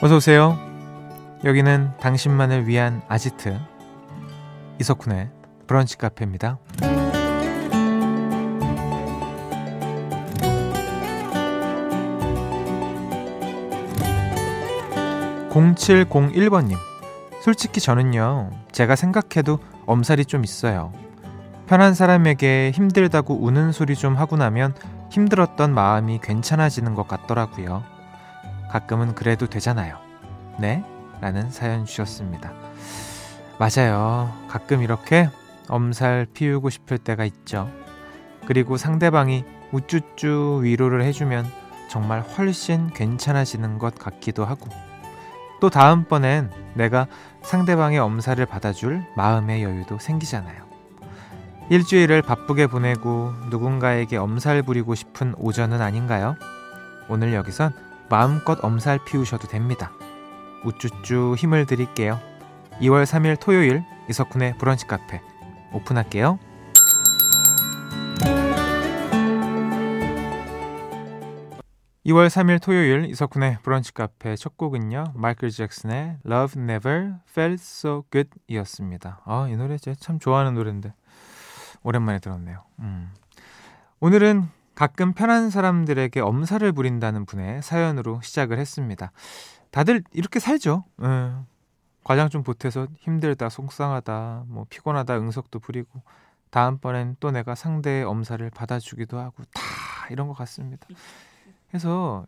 어서 오세요. 여기는 당신만을 위한 아지트 이석훈의 브런치 카페입니다. 0701번님. 솔직히 저는요, 제가 생각해도 엄살이 좀 있어요. 편한 사람에게 힘들다고 우는 소리 좀 하고 나면 힘들었던 마음이 괜찮아지는 것 같더라고요. 가끔은 그래도 되잖아요. 네? 라는 사연 주셨습니다. 맞아요. 가끔 이렇게 엄살 피우고 싶을 때가 있죠. 그리고 상대방이 우쭈쭈 위로를 해주면 정말 훨씬 괜찮아지는 것 같기도 하고. 또 다음번엔 내가 상대방의 엄살을 받아줄 마음의 여유도 생기잖아요. 일주일을 바쁘게 보내고 누군가에게 엄살 부리고 싶은 오전은 아닌가요? 오늘 여기선 마음껏 엄살 피우셔도 됩니다. 우쭈쭈 힘을 드릴게요. 2월 3일 토요일 이석훈의 브런치 카페 오픈할게요. 2월 3일 토요일 이석훈의 브런치 카페 첫 곡은요. 마이클 잭슨의 Love Never Felt So Good 이었습니다. 아, 이 노래 제가 참 좋아하는 노래인데 오랜만에 들었네요. 음. 오늘은 가끔 편한 사람들에게 엄살을 부린다는 분의 사연으로 시작을 했습니다. 다들 이렇게 살죠. 예. 과장 좀 보태서 힘들다, 속상하다, 뭐 피곤하다 응석도 부리고 다음번엔 또 내가 상대의 엄살을 받아주기도 하고 다 이런 것 같습니다. 그래서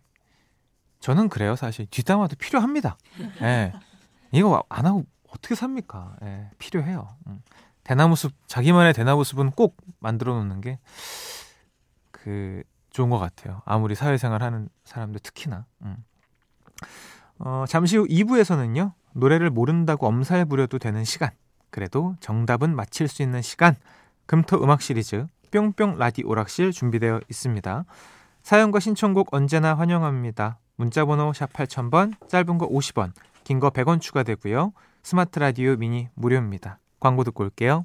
저는 그래요, 사실 뒷담화도 필요합니다. 예. 이거 안 하고 어떻게 삽니까? 예. 필요해요. 음. 대나무 숲 자기만의 대나무 숲은 꼭 만들어 놓는 게 그 좋은 것 같아요. 아무리 사회생활 하는 사람들 특히나. 음. 어, 잠시 후 2부에서는요. 노래를 모른다고 엄살 부려도 되는 시간. 그래도 정답은 맞힐 수 있는 시간. 금토 음악 시리즈 뿅뿅 라디 오락실 준비되어 있습니다. 사연과 신청곡 언제나 환영합니다. 문자번호 샵 8000번, 짧은 거 50원, 긴 거 100원 추가되고요. 스마트 라디오 미니 무료입니다. 광고 듣고 올게요.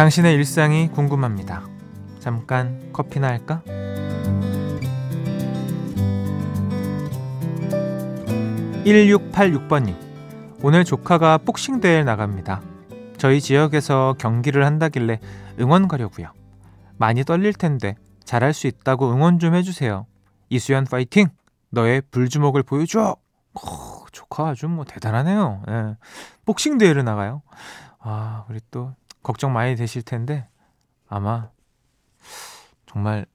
당신의 일상이 궁금합니다. 잠깐 커피나 할까? 1686번님, 오늘 조카가 복싱 대회에 나갑니다. 저희 지역에서 경기를 한다길래 응원 가려고요. 많이 떨릴 텐데 잘할 수 있다고 응원 좀 해주세요. 이수연 파이팅! 너의 불주먹을 보여줘! 오, 조카 아주 뭐 대단하네요. 예. 복싱 대회를 나가요. 아, 우리 또 걱정 많이 되실 텐데 아마 정말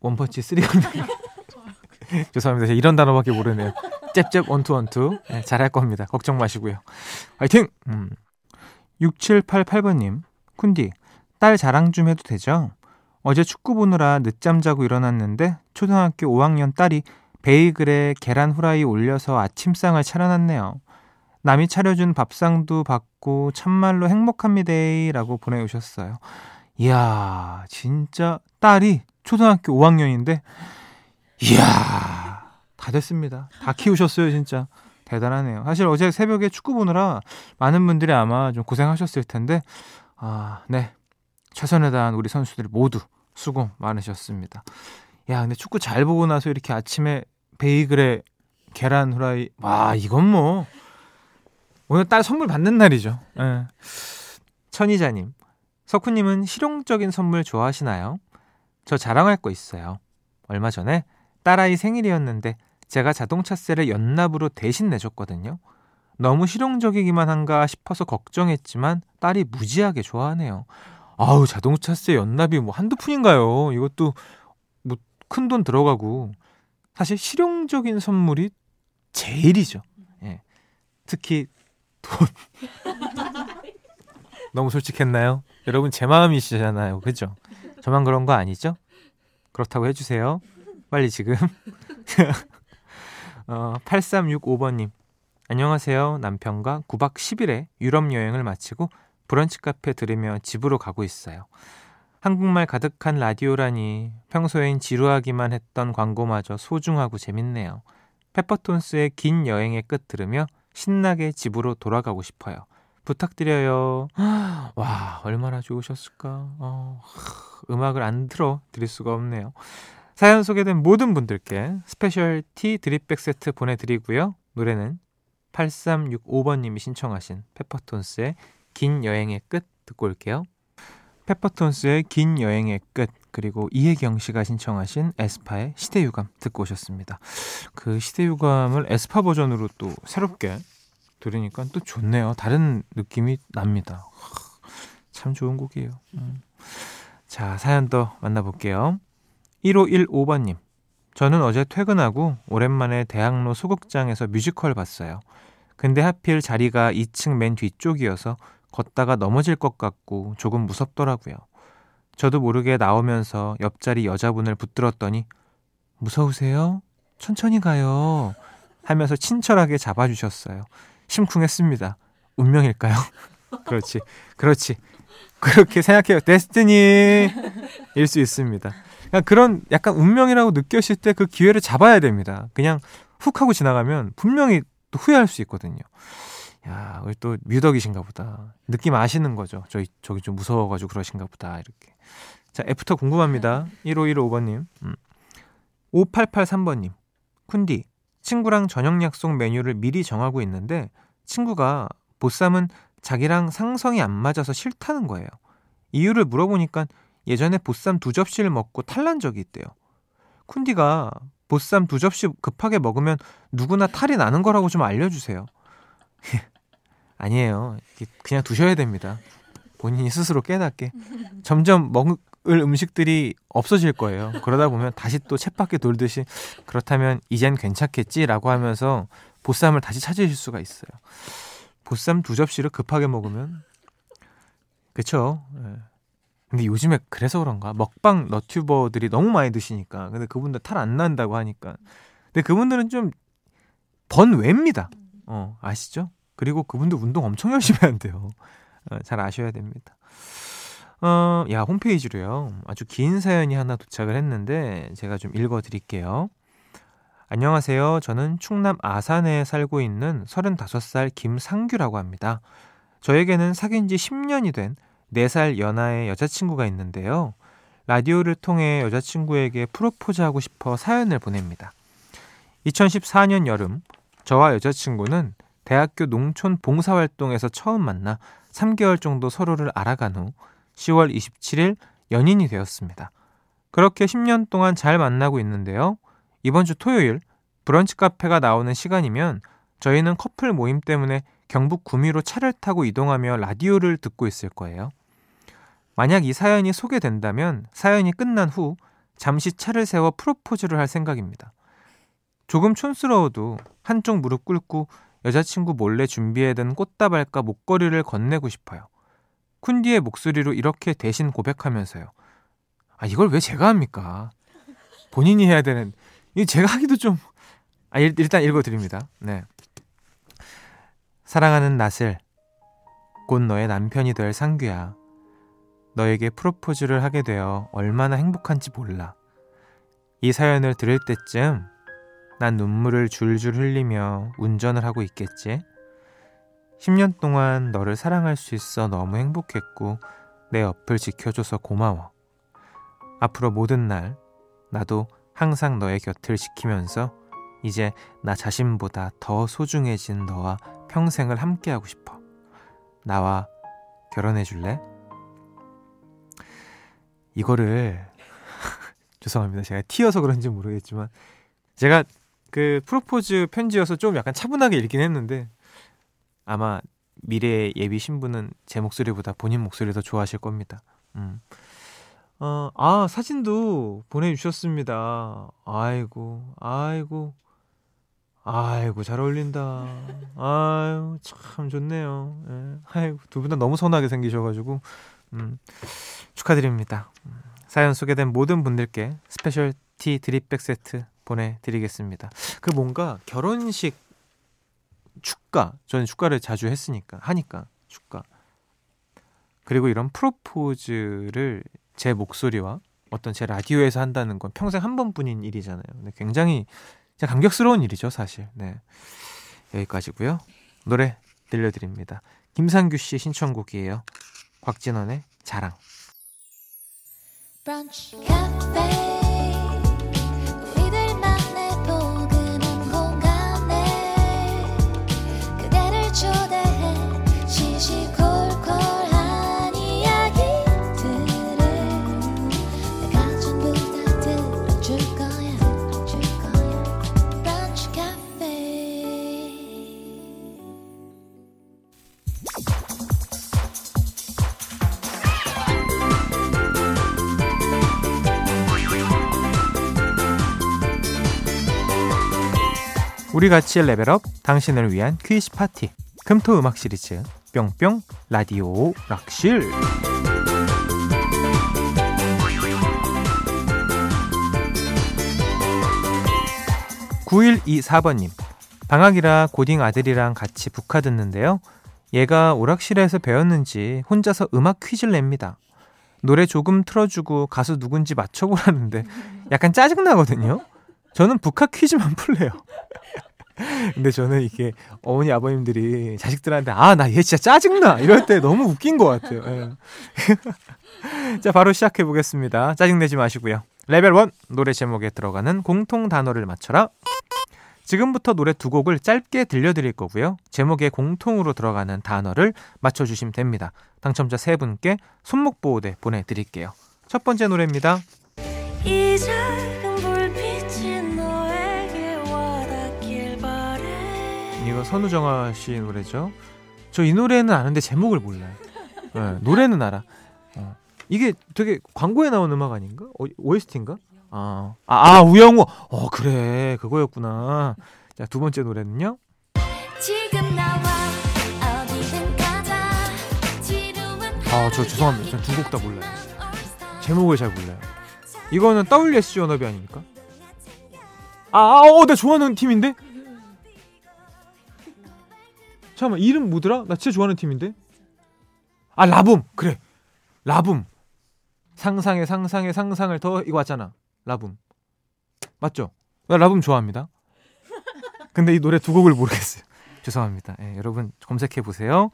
원펀치 쓰리건 죄송합니다. 제가 이런 단어밖에 모르네요. 잽잽 원투 원투 네, 잘할 겁니다. 걱정 마시고요. 화이팅! 음. 6788번님 쿤디 딸 자랑 좀 해도 되죠? 어제 축구 보느라 늦잠 자고 일어났는데 초등학교 5학년 딸이 베이글에 계란 후라이 올려서 아침상을 차려놨네요. 남이 차려준 밥상도 받고 참말로 행복합니다. 라고 보내주셨어요. 이야, 진짜 딸이 초등학교 5학년인데, 이야, 다 됐습니다. 다 키우셨어요, 진짜. 대단하네요. 사실 어제 새벽에 축구 보느라 많은 분들이 아마 좀 고생하셨을 텐데, 아, 네. 최선을 다한 우리 선수들 모두 수고 많으셨습니다. 야, 근데 축구 잘 보고 나서 이렇게 아침에 베이글에 계란 후라이, 와, 이건 뭐, 오늘 딸 선물 받는 날이죠. 네. 천희자님, 석훈님은 실용적인 선물 좋아하시나요? 저 자랑할 거 있어요. 얼마 전에 딸아이 생일이었는데 제가 자동차세를 연납으로 대신 내줬거든요. 너무 실용적이기만 한가 싶어서 걱정했지만 딸이 무지하게 좋아하네요. 아우 자동차세 연납이 뭐 한두 푼인가요? 이것도 뭐 큰 돈 들어가고 사실 실용적인 선물이 제일이죠. 예. 특히 돈. 너무 솔직했나요? 여러분 제 마음이시잖아요. 그죠? 저만 그런 거 아니죠? 그렇다고 해주세요. 빨리 지금. 어, 8365번님. 안녕하세요. 남편과 9박 10일의 유럽 여행을 마치고 브런치 카페 들으며 집으로 가고 있어요. 한국말 가득한 라디오라니 평소엔 지루하기만 했던 광고마저 소중하고 재밌네요. 페퍼톤스의 긴 여행의 끝 들으며 신나게 집으로 돌아가고 싶어요. 부탁드려요. 와, 얼마나 좋으셨을까. 어, 음악을 안 틀어 드릴 수가 없네요. 사연 소개된 모든 분들께 specialty drip bag 세트 보내드리고요. 노래는 8365번님이 신청하신 페퍼톤스의 긴 여행의 끝 듣고 올게요. 페퍼톤스의 긴 여행의 끝 그리고 이혜경 씨가 신청하신 에스파의 시대유감 듣고 오셨습니다. 그 시대유감을 에스파 버전으로 또 새롭게 들으니까 또 좋네요. 다른 느낌이 납니다. 참 좋은 곡이에요. 음. 자, 사연 더 만나볼게요. 1515번님. 저는 어제 퇴근하고 오랜만에 대학로 소극장에서 뮤지컬 봤어요. 근데 하필 자리가 2층 맨 뒤쪽이어서 걷다가 넘어질 것 같고 조금 무섭더라고요. 저도 모르게 나오면서 옆자리 여자분을 붙들었더니 무서우세요? 천천히 가요. 하면서 친절하게 잡아주셨어요. 심쿵했습니다. 운명일까요? 그렇지. 그렇지. 그렇게 생각해요. 데스티니! 일 수 있습니다. 그러니까 그런 약간 운명이라고 느꼈을 때 그 기회를 잡아야 됩니다. 그냥 훅 하고 지나가면 분명히 또 후회할 수 있거든요. 야, 우리 또 뮤덕이신가 보다. 느낌 아시는 거죠. 저기, 저기 좀 무서워가지고 그러신가 보다. 이렇게. 자, after 궁금합니다. 1515번님. 음. 5883번님. 쿤디, 친구랑 저녁 약속 메뉴를 미리 정하고 있는데 친구가 보쌈은 자기랑 상성이 안 맞아서 싫다는 거예요. 이유를 물어보니까 예전에 보쌈 두 접시를 먹고 탈난 적이 있대요. 쿤디가 보쌈 두 접시 급하게 먹으면 누구나 탈이 나는 거라고 좀 알려주세요. 아니에요. 그냥 두셔야 됩니다. 본인이 스스로 깨닫게. 점점 먹을 음식들이 없어질 거예요. 그러다 보면 다시 또 쳇바퀴 돌듯이 그렇다면 이젠 괜찮겠지라고 하면서 보쌈을 다시 찾으실 수가 있어요. 보쌈 두 접시를 급하게 먹으면 그쵸. 예. 근데 요즘에 그래서 그런가 먹방 너튜버들이 너무 많이 드시니까 근데 그분들 탈 안 난다고 하니까 근데 그분들은 좀 번외입니다. 어 아시죠? 그리고 그분도 운동 엄청 열심히 한대요. 어, 잘 아셔야 됩니다. 어, 야, 홈페이지로요. 아주 긴 사연이 하나 도착을 했는데 제가 좀 읽어 드릴게요. 안녕하세요. 저는 충남 아산에 살고 있는 35살 김상규라고 합니다. 저에게는 사귄 지 10년이 된 4살 연하의 여자친구가 있는데요. 라디오를 통해 여자친구에게 프로포즈하고 싶어 사연을 보냅니다. 2014년 여름, 저와 여자친구는 대학교 농촌 봉사활동에서 처음 만나 3개월 정도 서로를 알아간 후 10월 27일 연인이 되었습니다. 그렇게 10년 동안 잘 만나고 있는데요. 이번 주 토요일 브런치 카페가 나오는 시간이면 저희는 커플 모임 때문에 경북 구미로 차를 타고 이동하며 라디오를 듣고 있을 거예요. 만약 이 사연이 소개된다면 사연이 끝난 후 잠시 차를 세워 프로포즈를 할 생각입니다. 조금 촌스러워도 한쪽 무릎 꿇고 여자친구 몰래 준비해둔 꽃다발과 목걸이를 건네고 싶어요. 쿤디의 목소리로 이렇게 대신 고백하면서요. 아, 이걸 왜 제가 합니까? 본인이 해야 되는, 이 제가 하기도 좀, 아, 일, 일단 읽어드립니다. 네. 사랑하는 낯을, 곧 너의 남편이 될 상규야. 너에게 프로포즈를 하게 되어 얼마나 행복한지 몰라. 이 사연을 들을 때쯤 난 눈물을 줄줄 흘리며 운전을 하고 있겠지. 10년 동안 너를 사랑할 수 있어 너무 행복했고 내 옆을 지켜줘서 고마워. 앞으로 모든 날 나도 항상 너의 곁을 지키면서 이제 나 자신보다 더 소중해진 너와 평생을 함께하고 싶어. 나와 결혼해 줄래? 이거를 죄송합니다. 제가 티어서 그런지 모르겠지만 제가 그 프로포즈 편지여서 좀 약간 차분하게 읽긴 했는데 아마 미래 예비 신부는 제 목소리보다 본인 목소리 더 좋아하실 겁니다. 음. 어, 아, 사진도 보내주셨습니다. 아이고, 아이고. 아이고 잘 어울린다. 아유 참 좋네요. 예. 아이고 두 분 다 너무 선하게 생기셔가지고 음, 축하드립니다. 음, 사연 소개된 모든 분들께 specialty drip bag 세트 보내드리겠습니다. 그 뭔가 결혼식 축가 저는 축가를 자주 했으니까 하니까 축가 그리고 이런 프로포즈를 제 목소리와 어떤 제 라디오에서 한다는 건 평생 한 번뿐인 일이잖아요. 근데 굉장히 진짜 감격스러운 일이죠, 사실. 네. 여기까지고요. 노래 들려드립니다. 김상규 씨 신청곡이에요. 곽진원의 자랑. 브런치 우리 같이 level up 당신을 위한 퀴즈 파티. 금토 음악 시리즈 뿅뿅 라디오 락실. 9124번님 방학이라 고딩 아들이랑 같이 북카 듣는데요. 얘가 오락실에서 배웠는지 혼자서 음악 퀴즈를 냅니다. 노래 조금 틀어주고 가수 누군지 맞춰보라는데 약간 짜증나거든요 저는 북카 퀴즈만 풀래요 근데 저는 이게 어머니 아버님들이 자식들한테 아 나 얘 진짜 짜증나 이럴 때 너무 웃긴 것 같아요. 예. 자 바로 시작해 보겠습니다. 짜증내지 마시고요. 레벨 1 노래 제목에 들어가는 공통 단어를 맞춰라. 지금부터 노래 두 곡을 짧게 들려드릴 거고요. 제목에 공통으로 들어가는 단어를 맞춰주시면 됩니다. 당첨자 세 분께 손목 보호대 보내드릴게요. 첫 번째 노래입니다. 이작 선우정아 씨 노래죠. 저 이 노래는 아는데 제목을 몰라요. 네, 노래는 알아. 어. 이게 되게 광고에 나온 음악 아닌가? 어, OST인가? 아, 아, 아 우영우. 어 그래 그거였구나. 자 두 번째 노래는요. 아 저 죄송합니다. 전두곡 다 몰라요. 제목을 잘 몰라요. 이거는 WSG 연합이 아닙니까? 아, 아, 어, 나 좋아하는 팀인데? 잠깐만, 이름 뭐더라? 나 진짜 좋아하는 팀인데? 아, 라붐! 그래. 라붐. 상상의 상상의 상상을 더, 이거 왔잖아. 라붐. 맞죠? 나 라붐 좋아합니다. 근데 이 노래 두 곡을 모르겠어요. 죄송합니다. 예, 여러분 검색해 보세요.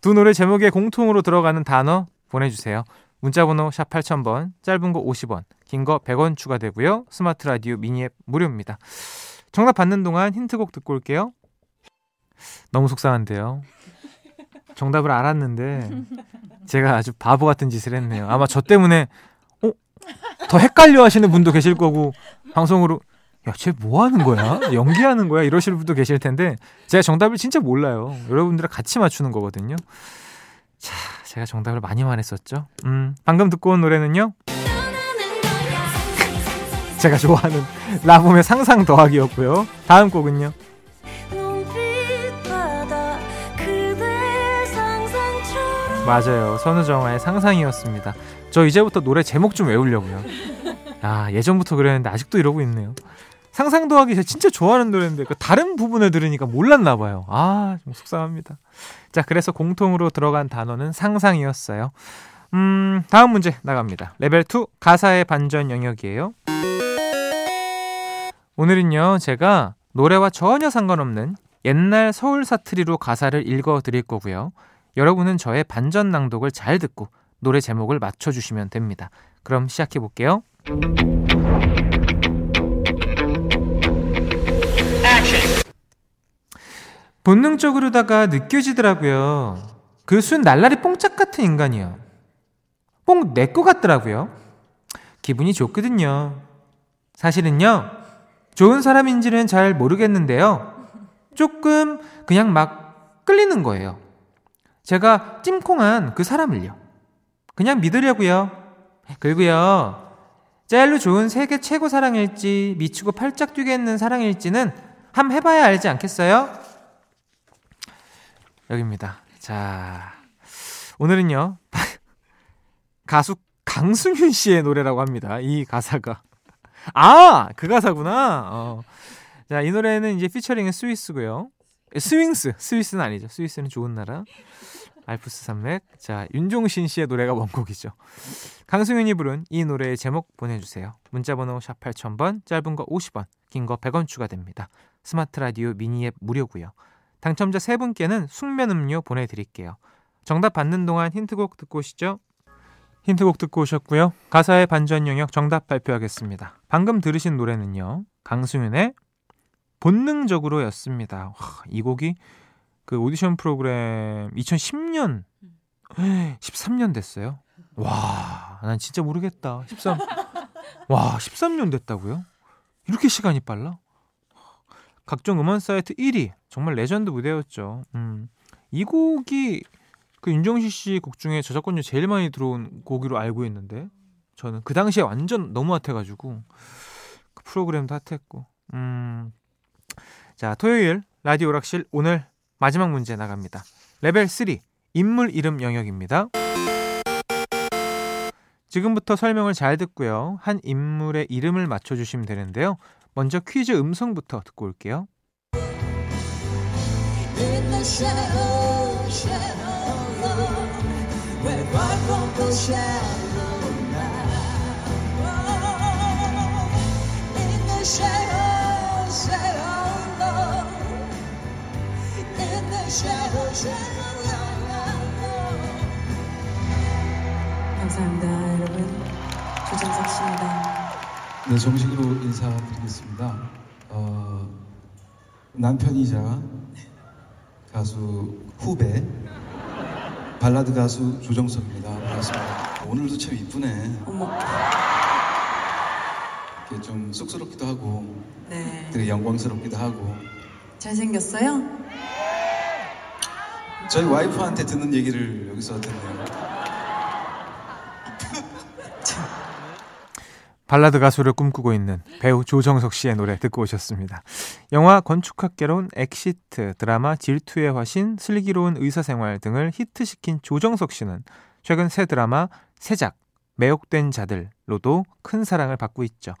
두 노래 제목에 공통으로 들어가는 단어 보내주세요. 문자번호 샵 8000번, 짧은 거 50원, 긴 거 100원 추가되고요. 스마트 라디오 미니 앱 무료입니다. 정답 받는 동안 힌트곡 듣고 올게요. 너무 속상한데요. 정답을 알았는데 제가 아주 바보 같은 짓을 했네요. 아마 저 때문에 어? 더 헷갈려 하시는 분도 계실 거고 방송으로 야, 쟤 뭐 하는 거야? 연기하는 거야? 이러실 분도 계실 텐데 제가 정답을 진짜 몰라요. 여러분들랑 같이 맞추는 거거든요. 자, 제가 정답을 많이 말했었죠. 음, 방금 듣고 온 노래는요. 제가 좋아하는 라붐의 상상 더하기였고요. 다음 곡은요. 맞아요. 선우정아의 상상이었습니다. 저 이제부터 노래 제목 좀 외우려고요. 아, 예전부터 그랬는데 아직도 이러고 있네요. 상상 더하기 제가 진짜 좋아하는 노래인데 그 다른 부분을 들으니까 몰랐나 봐요. 아, 좀 속상합니다. 자, 그래서 공통으로 들어간 단어는 상상이었어요. 음, 다음 문제 나갑니다. 레벨 2 가사의 반전 영역이에요. 오늘은요, 제가 노래와 전혀 상관없는 옛날 서울 사투리로 가사를 읽어 드릴 거고요. 여러분은 저의 반전 낭독을 잘 듣고 노래 제목을 맞춰 주시면 됩니다. 그럼 시작해 볼게요. 본능적으로다가 느껴지더라고요. 그 순 날라리 뽕짝 같은 인간이요. 뽕 내 거 같더라고요. 기분이 좋거든요. 사실은요, 좋은 사람인지는 잘 모르겠는데요. 조금 그냥 막 끌리는 거예요. 제가 찜콩한 그 사람을요. 그냥 믿으려고요. 그리고요, 짤로 좋은 세계 최고 사랑일지 미치고 팔짝 뛰겠는 사랑일지는 함 해봐야 알지 않겠어요? 여기입니다. 자, 오늘은요, 가수 강승윤 씨의 노래라고 합니다. 이 가사가. 아! 그 가사구나. 어. 자, 이 노래는 이제 피처링은 스위스고요. 스윙스. 스위스는 아니죠. 스위스는 좋은 나라. 알프스 산맥. 자, 윤종신 씨의 노래가 원곡이죠. 강승윤이 부른 이 노래의 제목 보내주세요. 문자번호 샵 8000번, 짧은 거 50원, 긴 거 100원 추가됩니다. 스마트 라디오 미니 앱 무료고요. 당첨자 3분께는 숙면 음료 보내드릴게요. 정답 받는 동안 힌트곡 듣고 오시죠. 힌트곡 듣고 오셨고요. 가사의 반전 영역 정답 발표하겠습니다. 방금 들으신 노래는요. 강승윤의 본능적으로였습니다. 와, 이 곡이 그 오디션 프로그램 2010년 13년 됐어요. 와, 난 진짜 모르겠다. 13. 와, 13년 됐다고요? 이렇게 시간이 빨라? 각종 음원 사이트 1위. 정말 레전드 무대였죠. 음. 이 곡이 그 윤종신 씨 곡 중에 저작권료 제일 많이 들어온 곡으로 알고 있는데 저는 그 당시에 완전 너무 핫해가지고 그 프로그램도 핫했고 음. 자 토요일 라디오 락실 오늘 마지막 문제 나갑니다. 레벨 3 인물 이름 영역입니다. 지금부터 설명을 잘 듣고요. 한 인물의 이름을 맞춰주시면 되는데요. 먼저 퀴즈 음성부터 듣고 올게요 감사합니다, 여러분. 조정석 씨입니다. 네, 정식으로 인사드리겠습니다. 어, 남편이자 가수 후배 발라드 가수 조정석입니다. 반갑습니다. 오늘도 참 이쁘네. 어머, 이렇게 좀 쑥스럽기도 하고 네. 되게 영광스럽기도 하고 잘생겼어요? 저희 와이프한테 듣는 얘기를 여기서 듣네요. 발라드 가수를 꿈꾸고 있는 배우 조정석 씨의 노래 듣고 오셨습니다. 영화 건축학개론 엑시트, 드라마 질투의 화신, 슬기로운 의사생활 등을 히트시킨 조정석 씨는 최근 새 드라마 세작, 매혹된 자들로도 큰 사랑을 받고 있죠.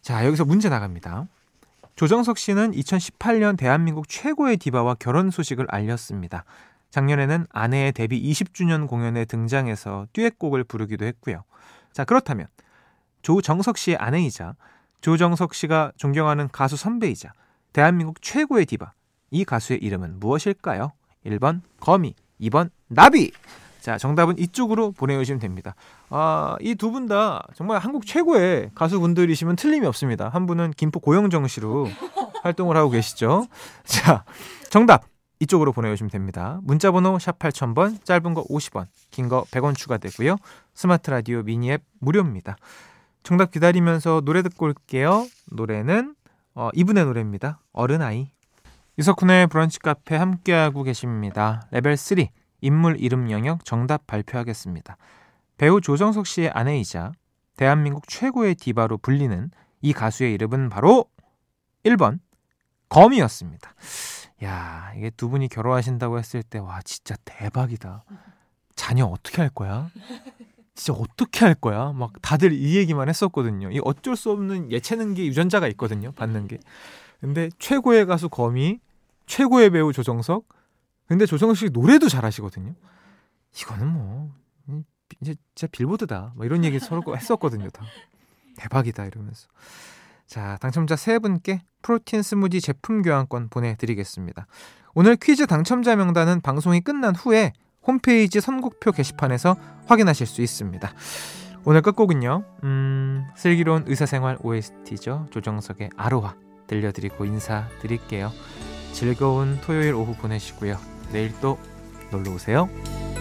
자, 여기서 문제 나갑니다. 조정석 씨는 2018년 대한민국 최고의 디바와 결혼 소식을 알렸습니다. 작년에는 아내의 데뷔 20주년 공연에 등장해서 듀엣곡을 부르기도 했고요. 자, 그렇다면 조정석 씨의 아내이자 조정석 씨가 존경하는 가수 선배이자 대한민국 최고의 디바 이 가수의 이름은 무엇일까요? 1번 거미, 2번 나비. 자, 정답은 이쪽으로 보내주시면 됩니다. 아, 이 두 분 다 정말 한국 최고의 가수분들이시면 틀림이 없습니다. 한 분은 김포 고영정 씨로 활동을 하고 계시죠. 자, 정답 이쪽으로 보내주시면 됩니다. 문자번호 샵 8000번, 짧은 거 50원, 긴 거 100원 추가되고요. 스마트 라디오 미니 앱 무료입니다. 정답 기다리면서 노래 듣고 올게요. 노래는 어, 이분의 노래입니다. 어른아이. 이석훈의 브런치 카페 함께하고 계십니다. 레벨 3 인물 이름 영역 정답 발표하겠습니다. 배우 조정석 씨의 아내이자 대한민국 최고의 디바로 불리는 이 가수의 이름은 바로 1번 거미였습니다. 야, 이게 두 분이 결혼하신다고 했을 때 와 진짜 대박이다. 자녀 어떻게 할 거야? 진짜 어떻게 할 거야? 막 다들 이 얘기만 했었거든요. 이 어쩔 수 없는 예체능계 유전자가 있거든요. 받는 게. 근데 최고의 가수 거미, 최고의 배우 조정석. 근데 조정석 씨 노래도 잘하시거든요. 이거는 뭐 음, 이제 진짜 빌보드다. 뭐 이런 얘기 서로 했었거든요. 다 대박이다 이러면서. 자, 당첨자 세 분께 프로틴 스무디 제품 교환권 보내드리겠습니다. 오늘 퀴즈 당첨자 명단은 방송이 끝난 후에 홈페이지 선곡표 게시판에서 확인하실 수 있습니다. 오늘 끝곡은요. 음, 슬기로운 의사생활 OST죠. 조정석의 아로하 들려드리고 인사드릴게요. 즐거운 토요일 오후 보내시고요. 내일 또 놀러 오세요.